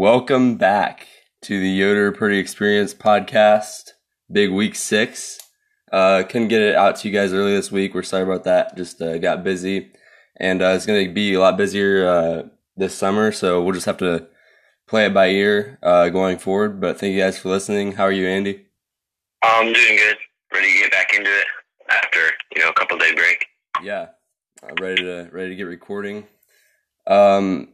Welcome back to the Yoder Pretty Experience podcast. Big week six. Uh, couldn't get it out to you guys early this week. We're sorry about that. Just uh, got busy, and uh, it's going to be a lot busier uh, this summer. So we'll just have to play it by ear uh, going forward. But thank you guys for listening. How are you, Andy? I'm doing good. Ready to get back into it after you know a couple day break. Yeah, uh, ready to ready to get recording. Um,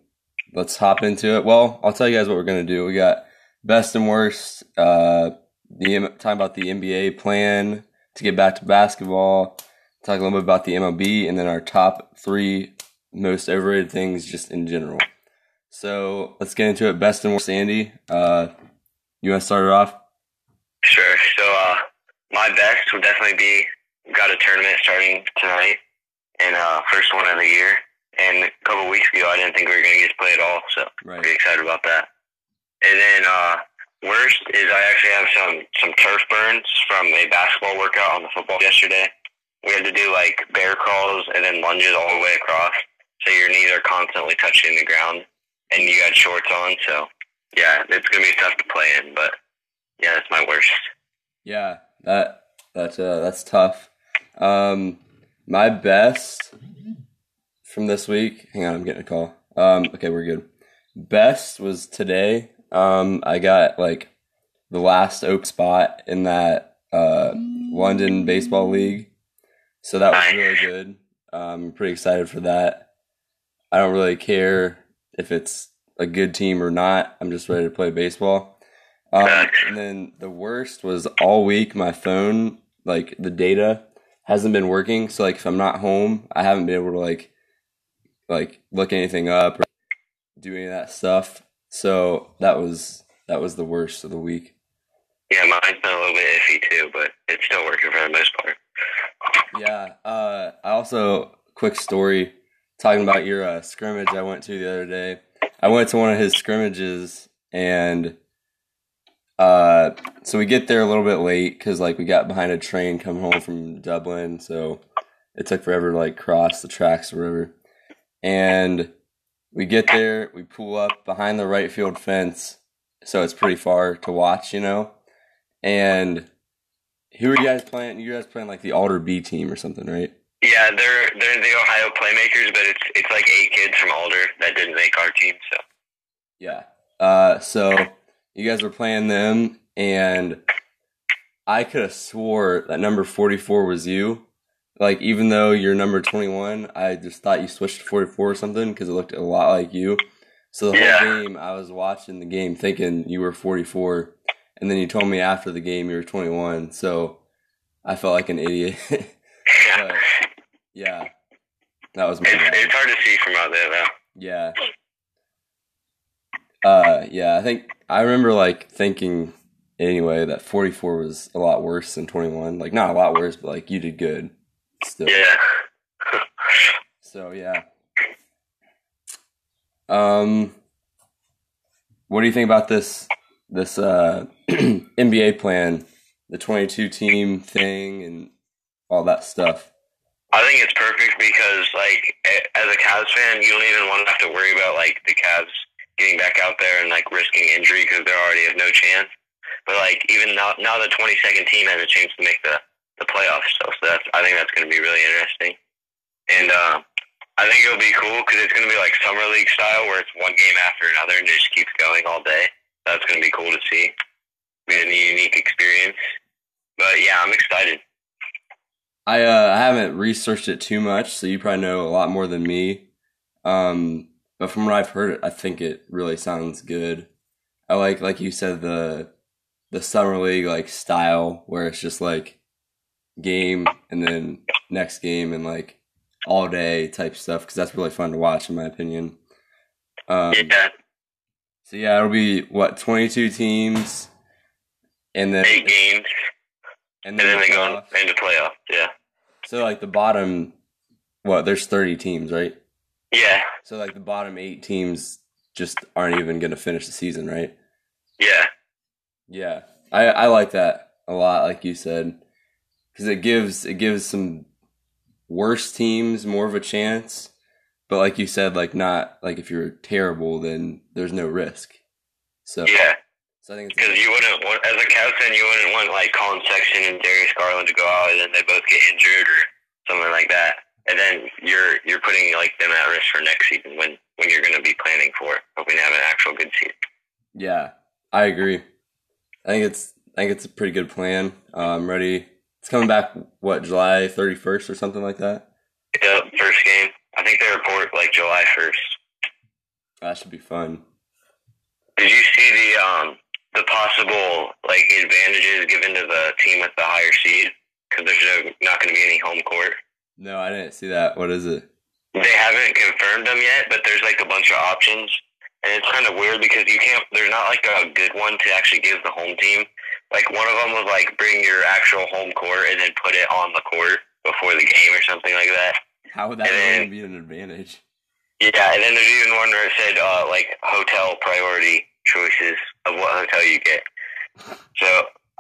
let's hop into it. Well, I'll tell you guys what we're gonna do. We got best and worst. Uh, the talking about the NBA plan to get back to basketball. Talk a little bit about the MLB, and then our top three most overrated things just in general. So let's get into it. Best and worst, Andy. Uh, you want to start it off? Sure. So uh, my best would definitely be got a tournament starting tonight, and uh, first one of the year. And a couple weeks ago, I didn't think we were going to get to play at all, so Right. pretty excited about that. And then uh, worst is I actually have some some turf burns from a basketball workout on the football yesterday. We had to do like bear crawls and then lunges all the way across, so your knees are constantly touching the ground, and you got shorts on. So yeah, it's gonna be tough to play in, but yeah, that's my worst. Yeah, that that's uh, that's tough. Um, my best from this week. Hang on, I'm getting a call. Um, okay, we're good. Best was today. Um, I got like the last oak spot in that uh, London baseball league, so that was really good. Um, I'm pretty excited for that. I don't really care if it's a good team or not. I'm just ready to play baseball. Um, and then the worst was all week my phone, like the data, hasn't been working. So like if I'm not home, I haven't been able to like like look anything up or do any of that stuff. So that was that was the worst of the week. Yeah, mine's been a little bit iffy too, but it's still working for the most part. Yeah. Uh, I also quick story talking about your uh, scrimmage I went to the other day. I went to one of his scrimmages and uh, so we get there a little bit late because like we got behind a train coming home from Dublin, so it took forever to like cross the tracks or whatever. And we get there, we pull up behind the right field fence, so it's pretty far to watch, you know. And who are you guys playing? You guys playing like the Alder B team or something, right? Yeah, they're they're the Ohio Playmakers, but it's it's like eight kids from Alder that didn't make our team. So Yeah. Uh, so you guys were playing them, and I could have swore that number forty-four was you. Like, even though you're number twenty-one, I just thought you switched to forty-four or something because it looked a lot like you. So the Yeah. whole game, I was watching the game thinking you were forty-four, and then you told me after the game you were twenty-one. So I felt like an idiot. yeah, but yeah, that was my it's it's hard to see from out there though. Yeah. Uh, yeah, I think I remember like thinking anyway that 44 was a lot worse than 21. Like not a lot worse, but like you did good still. Yeah, So yeah. Um, what do you think about this this uh NBA plan, the 22 team thing, and all that stuff? I think it's perfect because like as a Cavs fan, you don't even want to have to worry about like the Cavs getting back out there and like risking injury because they already have no chance. But like even now, now the 22nd team has a chance to make the the playoffs. So, so that's I think that's going to be really interesting. And uh, I think it'll be cool because it's going to be like summer league style, where it's one game after another and it just keeps going all day. That's going to be cool to see. Be a unique experience. But yeah, I'm excited. I uh, I haven't researched it too much, so you probably know a lot more than me. Um, but from what I've heard, it I think it really sounds good. I like, like you said, the the summer league like style where it's just like game and then next game and like all day type stuff because that's really fun to watch in my opinion. Um, Yeah, so yeah, it'll be what twenty two teams, and then eight games, and and then they go into playoffs. Yeah. So like the bottom, what? There's 30 teams, right? Yeah, So like the bottom eight teams just aren't even going to finish the season, right? yeah, Yeah, I I like that a lot, like you said, because it gives it gives some worse teams more of a chance. But like you said, like not like if you're terrible, then there's no risk. So Yeah, so I think because you wouldn't want, as a fan, you wouldn't want like Colin Sexton and Darius Garland to go out and then they both get injured or something like that, and then you're you're putting like them at risk for next season when when you're going to be planning for hoping to have an actual good season. Yeah, I agree. I think it's I think it's a pretty good plan. Uh, I'm ready. It's coming back what July 31st or something like that. Yep, first game. I think they report like July first. That should be fun. Did you see the um the possible like advantages given to the team with the higher seed? Because there's no, not going to be any home court. No, I didn't see that. What is it? They haven't confirmed them yet, but there's like a bunch of options, and it's kind of weird because you can't. There's not like a good one to actually give the home team. Like one of them was like bring your actual home court and then put it on the court before the game or something like that. How would that then- really be an advantage? Yeah, and then there's even one where it said uh, like hotel priority choices of what hotel you get. So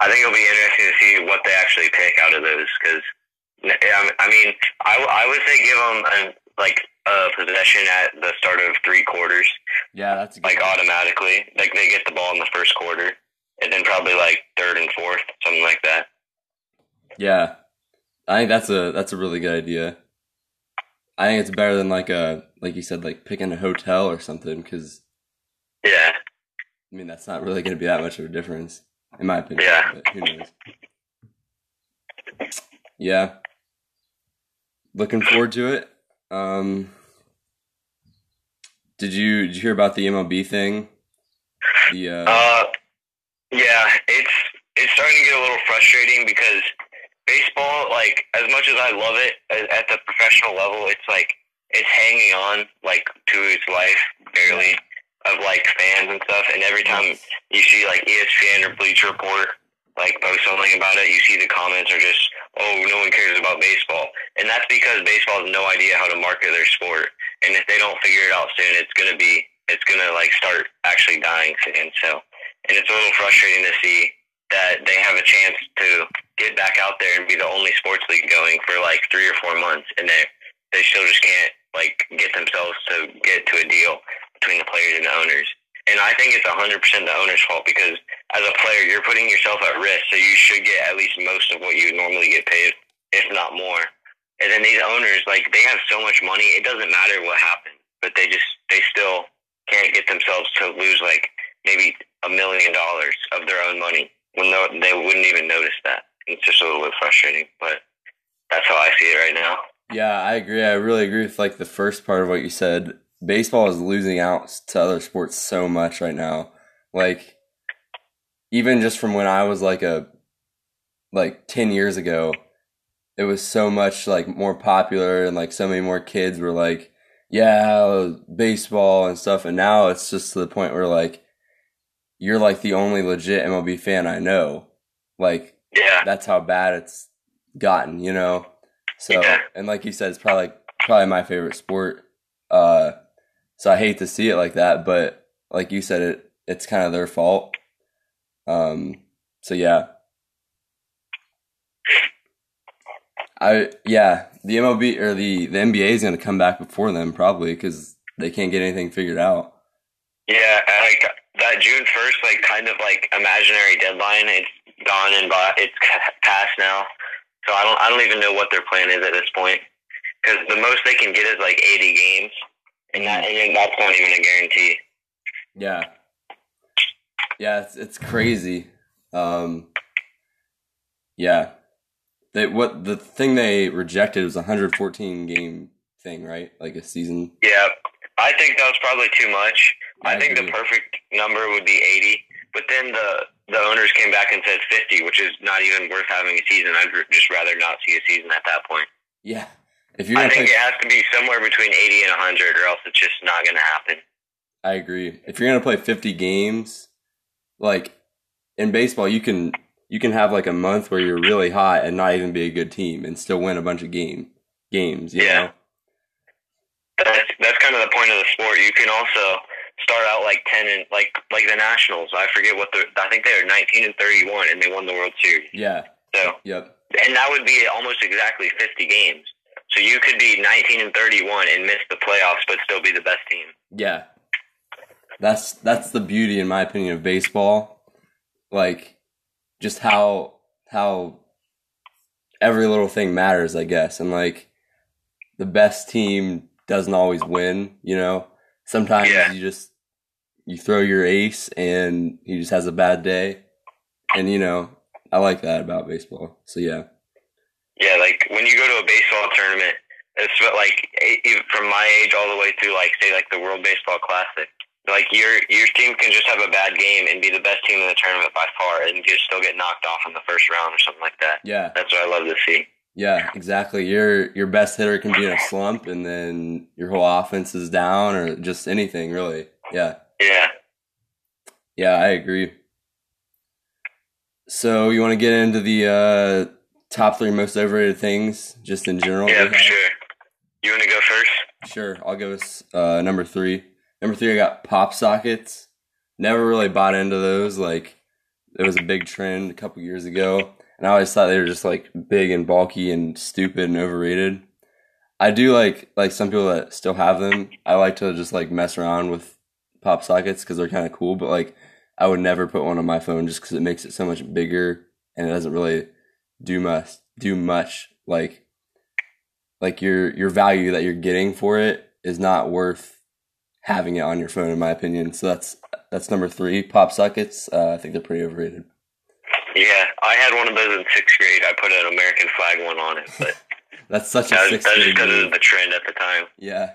I think it'll be interesting to see what they actually pick out of those because I mean I, I would say give them an, like a possession at the start of three quarters, Yeah, that's like automatically, like they get the ball in the first quarter, and then probably like third and fourth, something like that. Yeah, I think that's a that's a really good idea. I think it's better than like a like you said like picking a hotel or something because Yeah, I mean that's not really going to be that much of a difference in my opinion. Yeah. but who knows? Yeah, looking forward to it. Um, did you did you hear about the MLB thing? The uh, Uh, yeah, it's it's starting to get a little frustrating because baseball, like as much as I love it at- at the professional level, it's like it's hanging on like to its life barely of like fans and stuff. And every time you see like ESPN or Bleacher Report like post something about it, you see the comments are just, "Oh, no one cares about baseball," and that's because baseball has no idea how to market their sport. And if they don't figure it out soon, it's gonna be it's gonna like start actually dying soon. So, and it's a little frustrating to see that they have a chance to get back out there and be the only sports league going for like three or four months, and they they still just can't like get themselves to get to a deal between the players and the owners. And I think it's 100% the owner's fault because as a player, you're putting yourself at risk, so you should get at least most of what you would normally get paid, if not more. And then these owners, like they have so much money, it doesn't matter what happens, but they just they still can't get themselves to lose like maybe a million dollars of their own money when they wouldn't even notice that. It's just a little bit frustrating, but that's how I see it right now. Yeah, I agree. I really agree with like the first part of what you said. Baseball is losing out to other sports so much right now. Like even just from when I was like a like 10 years ago, it was so much like more popular and like so many more kids were like, yeah, baseball and stuff. And now it's just to the point where like you're like the only legit MLB fan I know. Like Yeah, that's how bad it's gotten, you know. So Yeah. and like you said, it's probably probably my favorite sport. Uh, so I hate to see it like that, but like you said, it it's kind of their fault. Um, so yeah, I yeah the MLB or the the NBA is going to come back before them probably because they can't get anything figured out. yeah, like that June first, like kind of like imaginary deadline. It's gone and by, it's passed now. So I don't I don't even know what their plan is at this point because the most they can get is like 80 games, and that and that's not even a guarantee. Yeah. Yeah, it's it's crazy. Um Yeah. They what the thing they rejected was a 114 game thing, right? Like a season. Yeah, I think that was probably too much. I, I think the perfect number would be 80, but then the the owners came back and said 50, which is not even worth having a season. I'd r- just rather not see a season at that point. Yeah. If you're I think play, it has to be somewhere between 80 and 100, or else it's just not going to happen. I agree. If you're gonna play 50 games, like in baseball, you can you can have like a month where you're really hot and not even be a good team and still win a bunch of game games. You Yeah. know? That's that's kind of the point of the sport. You can also start out like 10 and like like the Nationals. I forget what the I think they were 19 and 31, and they won the World Series. Yeah. So Yep. and that would be almost exactly 50 games. So you could be 19 and 31 and miss the playoffs, but still be the best team. Yeah. that's that's the beauty, in my opinion, of baseball. Like, just how how every little thing matters, I guess, and like the best team doesn't always win. You know, sometimes Yeah. you just you throw your ace and he just has a bad day, and you know, I like that about baseball. So yeah, Yeah, like when you go to a baseball tournament, it's like from my age all the way through like say like the World Baseball Classic. Like your your team can just have a bad game and be the best team in the tournament by far, and just still get knocked off in the first round or something like that. yeah. That's what I love to see. Yeah, exactly. Your your best hitter can be in a slump, and then your whole offense is down, or just anything really. Yeah, Yeah, yeah, I agree. So you want to get into the uh, top three most overrated things, just in general? yeah, for sure. You want to go first? Sure, I'll go with uh, number three. Number three, I got pop sockets. Never really bought into those. Like, it was a big trend a couple years ago, and I always thought they were just like big and bulky and stupid and overrated. I do like like some people that still have them. I like to just like mess around with pop sockets because they're kind of cool. But like, I would never put one on my phone just because it makes it so much bigger and it doesn't really do much do much. Like, like your your value that you're getting for it is not worth having it on your phone, in my opinion. So that's that's number three. Pop sockets. Uh, I think they're pretty overrated. Yeah, I had one of those in sixth grade. I put an American flag one on it, but That's such a that sixth that was grade just because move. of the trend at the time. Yeah.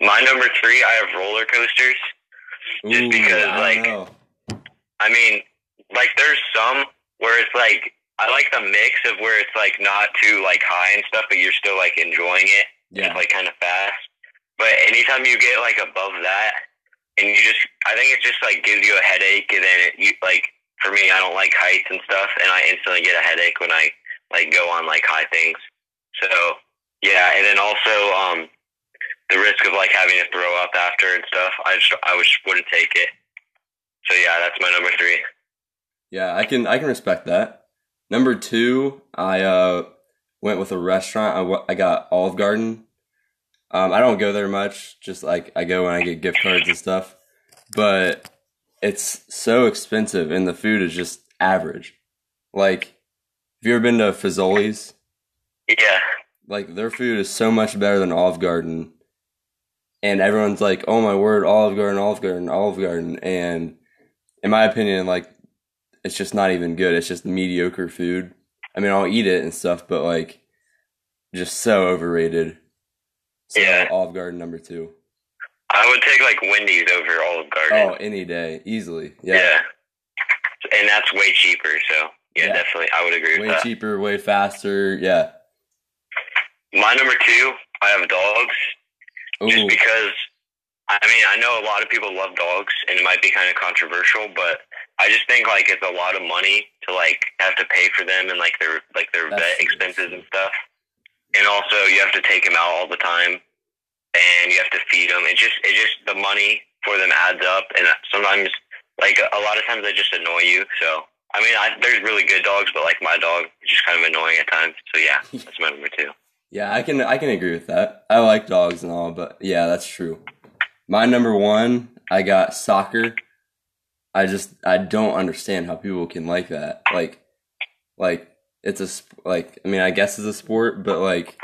My number three, I have roller coasters. Just Ooh, because, I like- know. I mean, like there's some where it's like I like the mix of where it's like not too like high and stuff, but you're still like enjoying it. yeah, It's like kind of fast. But anytime you get like above that, and you just, I think it just like gives you a headache, and then it, you like for me, I don't like heights and stuff, and I instantly get a headache when I like go on like high things. So yeah, and then also um the risk of like having to throw up after and stuff. I just I just wouldn't take it. So yeah, that's my number three. yeah. I can I can respect that. Number two, I uh went with a restaurant. I, I got Olive Garden. Um, I don't go there much. Just like I go when I get gift cards and stuff. But it's so expensive, and the food is just average. Like, have you ever been to Fazoli's? Yeah, like their food is so much better than Olive Garden, and everyone's like, "Oh my word, Olive Garden, Olive Garden, Olive Garden," and in my opinion, like it's just not even good. It's just mediocre food. I mean, I'll eat it and stuff, but like just so overrated. So Yeah. Olive Garden number two. I would take like Wendy's over Olive Garden. Oh, any day, easily. yeah. Yeah, and that's way cheaper. So yeah, Yeah. definitely, I would agree with that. way cheaper, way faster. Yeah. My number two, I have dogs. just because I mean I know a lot of people love dogs and it might be kind of controversial, but I just think like it's a lot of money to like have to pay for them and like their like their That's vet expenses and stuff, and also you have to take them out all the time and you have to feed them. It just it just the money for them adds up, and sometimes like a, lot of times they just annoy you. So I mean I, there's really good dogs, but like my dog is just kind of annoying at times. So yeah, that's my number two. Yeah, I can I can agree with that. I like dogs and all, but yeah, that's true. My number one, I got soccer. I just I don't understand how people can like that. Like, like it's a like I mean I guess it's a sport, but like,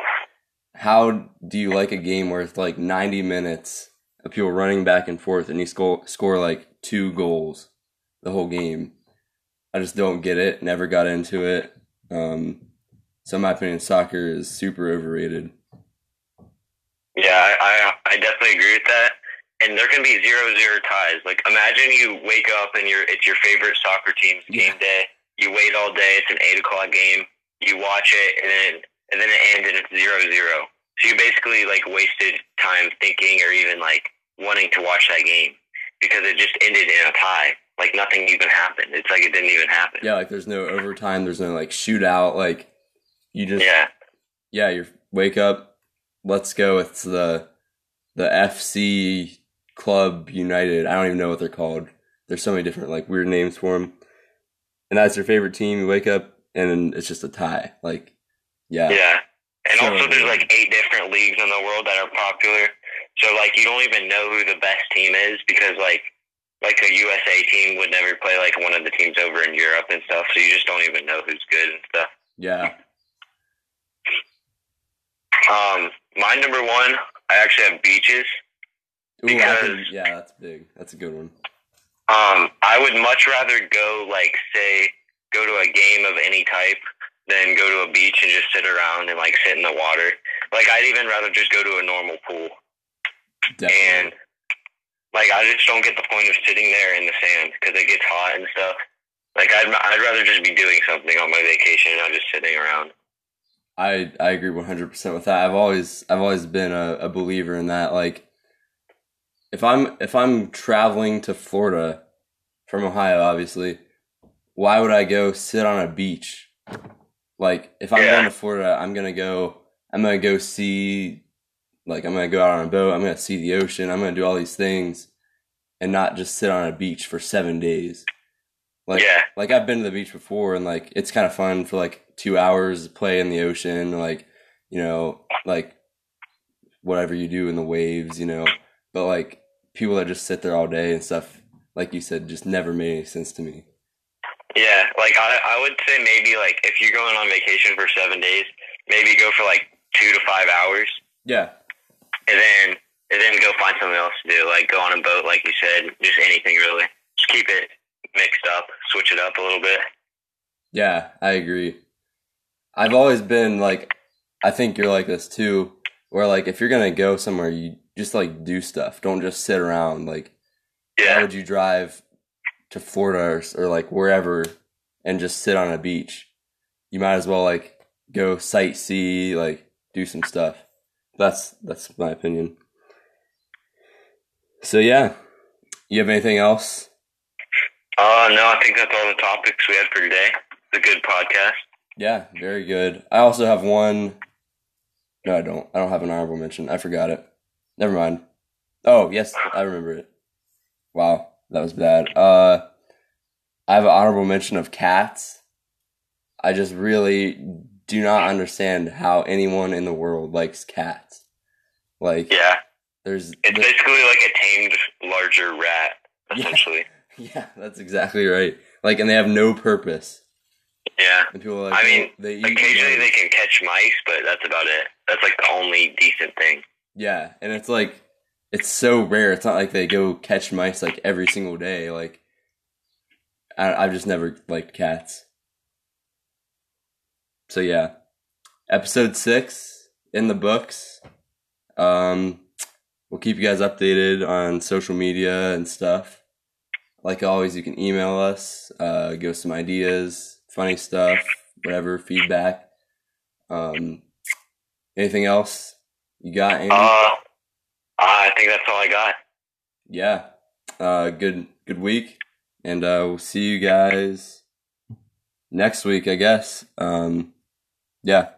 how do you like a game where it's like ninety minutes of people running back and forth and you score score like two goals the whole game? I just don't get it. Never got into it. Um, so in my opinion, soccer is super overrated. Yeah, I, I I definitely agree with that. And there can be zero zero ties. Like imagine you wake up and you're it's your favorite soccer team's Yeah. game day. You wait all day. It's an eight o'clock game. You watch it and then and then it ends and it's zero zero. So you basically like wasted time thinking or even like wanting to watch that game because it just ended in a tie. Like nothing even happened. It's like it didn't even happen. Yeah, like there's no overtime, there's no like shootout. Like you just Yeah. yeah, you wake up, let's go. It's the the FC Club United. I don't even know what they're called. There's so many different like weird names for them. And that's your favorite team. You wake up and it's just a tie. Like yeah, Yeah. And So- also, there's like eight different leagues in the world that are popular. So like you don't even know who the best team is because like like a USA team would never play like one of the teams over in Europe and stuff. So you just don't even know who's good and stuff. Yeah. Um, my number one, I actually have beaches. Ooh, Because- can- yeah, that's big. That's a good one. Um, I would much rather go like say go to a game of any type than go to a beach and just sit around and like sit in the water. Like I'd even rather just go to a normal pool. Definitely. And like I just don't get the point of sitting there in the sand because it gets hot and stuff. Like I'd I'd rather just be doing something on my vacation and not just sitting around. I I agree one hundred percent with that. I've always I've always been a, a believer in that. Like, if I'm if I'm traveling to Florida from Ohio, obviously, why would I go sit on a beach? Like, if I'm Yeah. going to Florida, I'm gonna go. I'm gonna go see. Like, I'm gonna go out on a boat. I'm gonna see the ocean. I'm gonna do all these things, and not just sit on a beach for seven days. Like, Yeah. like I've been to the beach before, and like it's kind of fun for like two hours play in the ocean, like you know, like whatever you do in the waves, you know. But like people that just sit there all day and stuff, like you said, just never made any sense to me. Yeah, like I I would say maybe like if you're going on vacation for seven days, maybe go for like two to five hours, Yeah, and then and then go find something else to do. Like go on a boat, like you said, just anything really. Just keep it mixed up, switch it up a little bit. yeah, I agree. I've always been like, I think you're like this too, where like if you're gonna go somewhere, you just like do stuff. Don't just sit around. Like, why Yeah, would you drive to Florida or, or like wherever and just sit on a beach? You might as well like go sightsee, like do some stuff. That's that's my opinion. So yeah, you have anything else? Uh, no, I think that's all the topics we had for today. It's a good podcast. Yeah, very good. I also have one. No, I don't. I don't have an honorable mention. I forgot it. Never mind. Oh yes, I remember it. Wow, that was bad. Uh, I have an honorable mention of cats. I just really do not understand how anyone in the world likes cats. Like, Yeah, there's, it's there- basically like a tamed larger rat, Yeah. essentially. yeah, that's exactly right. Like, and they have no purpose. Yeah. And people like, I mean, "Oh, they eat Occasionally mice." they can catch mice, but that's about it. That's like the only decent thing. Yeah, and it's like it's so rare. It's not like they go catch mice like every single day. Like I, I've just never liked cats. So yeah, episode six in the books. Um, we'll keep you guys updated on social media and stuff. Like always, you can email us, uh, give us some ideas, funny stuff, whatever feedback. Um, anything else you got? Andy? Uh, I think that's all I got. yeah. Uh, good good week, and uh, we'll see you guys next week, I guess. Um, yeah.